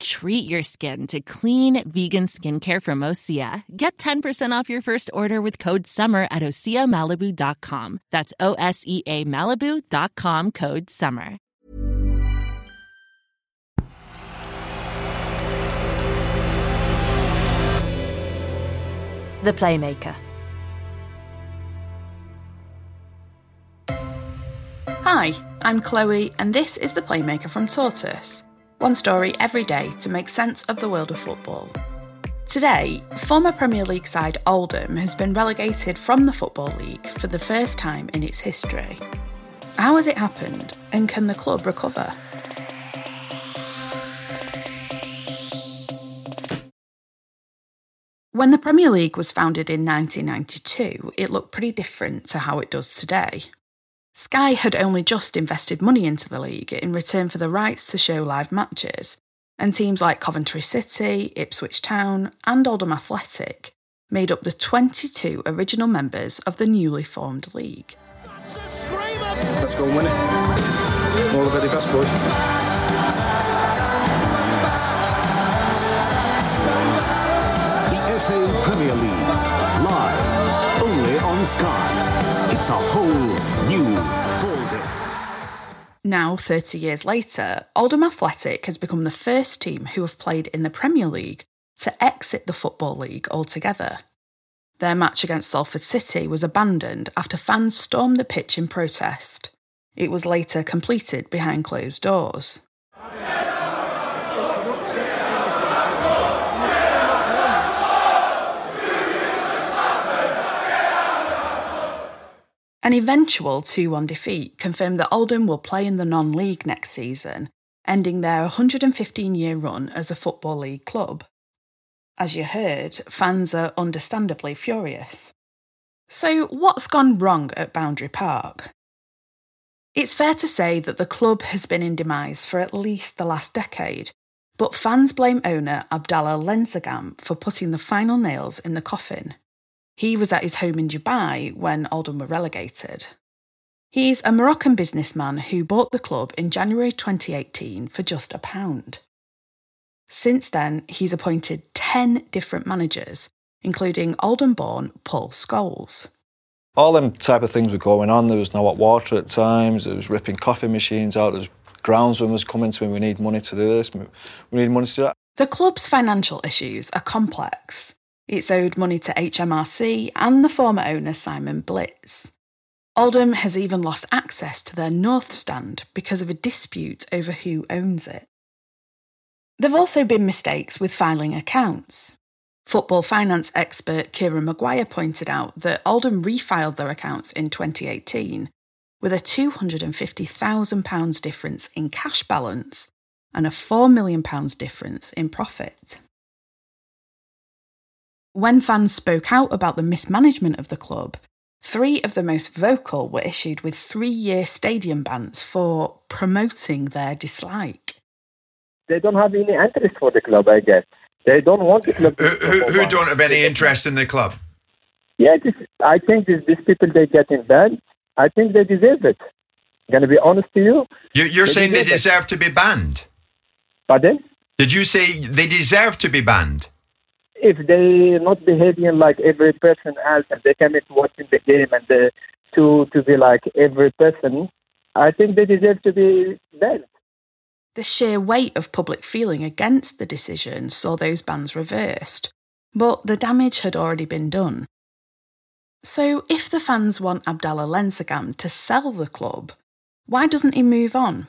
Treat your skin to clean vegan skincare from Osea. Get 10% off your first order with code SUMMER at OseaMalibu.com. That's O S E A Malibu.com code SUMMER. The Playmaker. Hi, I'm Chloe, and this is The Playmaker from Tortoise. One story every day to make sense of the world of football. Today, former Premier League side Oldham has been relegated from the Football League for the first time in its history. How has it happened, and can the club recover? When the Premier League was founded in 1992, it looked pretty different to how it does today. Sky had only just invested money into the league in return for the rights to show live matches, and teams like Coventry City, Ipswich Town, and Oldham Athletic made up the 22 original members of the newly formed league. Let's go and win it. All the very best, boys. Premier League, live It's a whole new. Now, 30 years later, Oldham Athletic has become the first team who have played in the Premier League to exit the Football League altogether. Their match against Salford City was abandoned after fans stormed the pitch in protest. It was later completed behind closed doors. An eventual 2 1 defeat confirmed that Oldham will play in the non league next season, ending their 115 year run as a Football League club. As you heard, fans are understandably furious. So, what's gone wrong at Boundary Park? It's fair to say that the club has been in demise for at least the last decade, but fans blame owner Abdallah Lemsagam for putting the final nails in the coffin. He was at his home in Dubai when Oldham were relegated. He's a Moroccan businessman who bought the club in January 2018 for just a pound. Since then, he's appointed 10 different managers, including Oldham born Paul Scholes. All them type of things were going on. There was no hot water at times. There was ripping coffee machines out. There was groundsman was coming to me. We need money to do this. We need money to do that. The club's financial issues are complex. It's owed money to HMRC and the former owner Simon Blitz. Oldham has even lost access to their North Stand because of a dispute over who owns it. There have also been mistakes with filing accounts. Football finance expert Kieran Maguire pointed out that Oldham refiled their accounts in 2018 with a £250,000 difference in cash balance and a £4 million difference in profit. When fans spoke out about the mismanagement of the club, three of the most vocal were issued with three year stadium bans for promoting their dislike. They don't have any interest for the club, I guess. They don't want the club. Who, who, who don't have any interest in the club? Yeah, this, I think these, these people they get in banned. I think they deserve it. Gonna be honest to you. you you're They saying they deserve it. to be banned. Pardon? Did you say they deserve to be banned? If they not behaving like every person else, and they come in watching the game and they, to to be like every person, I think they deserve to be banned. The sheer weight of public feeling against the decision saw those bans reversed, but the damage had already been done. So, if the fans want Abdallah Lemsagam to sell the club, why doesn't he move on?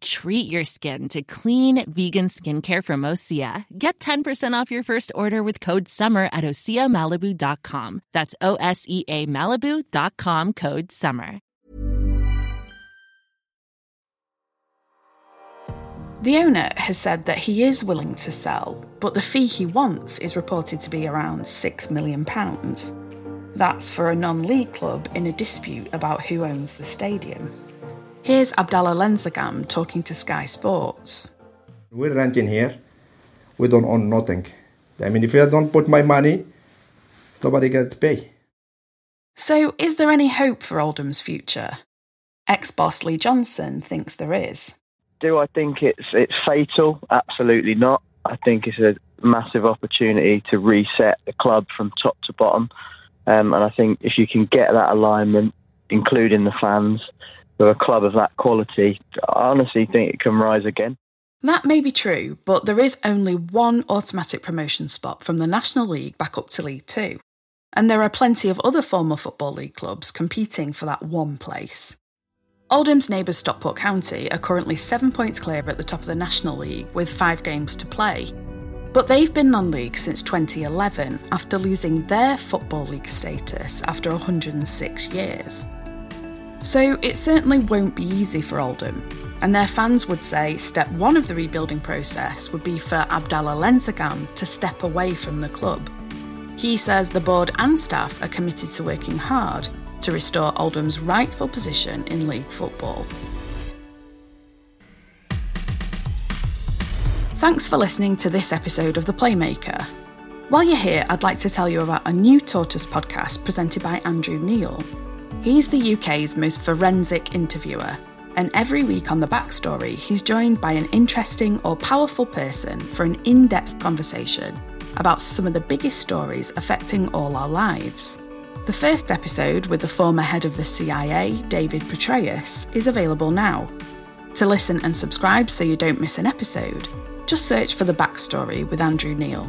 Treat your skin to clean, vegan skincare from Osea. Get 10% off your first order with code SUMMER at OseaMalibu.com. That's O S E A Malibu.com code SUMMER. The owner has said that he is willing to sell, but the fee he wants is reported to be around £6 million. That's for a non league club in a dispute about who owns the stadium. Here's Abdallah Lemsagam talking to Sky Sports. We're renting here. We don't own nothing. I mean, if I don't put my money, nobody get to pay. So, is there any hope for Oldham's future? Ex boss Lee Johnson thinks there is. Do I think it's it's fatal? Absolutely not. I think it's a massive opportunity to reset the club from top to bottom. Um, and I think if you can get that alignment, including the fans, with a club of that quality, I honestly think it can rise again. That may be true, but there is only one automatic promotion spot from the National League back up to League Two. And there are plenty of other former Football League clubs competing for that one place. Oldham's neighbours Stockport County are currently seven points clear at the top of the National League with five games to play. But they've been non league since 2011 after losing their Football League status after 106 years. So it certainly won't be easy for Oldham, and their fans would say step one of the rebuilding process would be for Abdallah Lemsagam to step away from the club. He says the board and staff are committed to working hard to restore Oldham's rightful position in league football. Thanks for listening to this episode of The Playmaker. While you're here, I'd like to tell you about a new Tortoise podcast presented by Andrew Neil. He's the UK's most forensic interviewer, and every week on The Backstory, he's joined by an interesting or powerful person for an in depth conversation about some of the biggest stories affecting all our lives. The first episode with the former head of the CIA, David Petraeus, is available now. To listen and subscribe so you don't miss an episode, just search for The Backstory with Andrew Neil.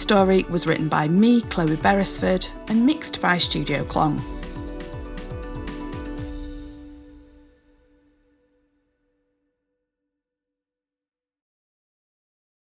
My story was written by me, Chloe Beresford, and mixed by Studio Klong.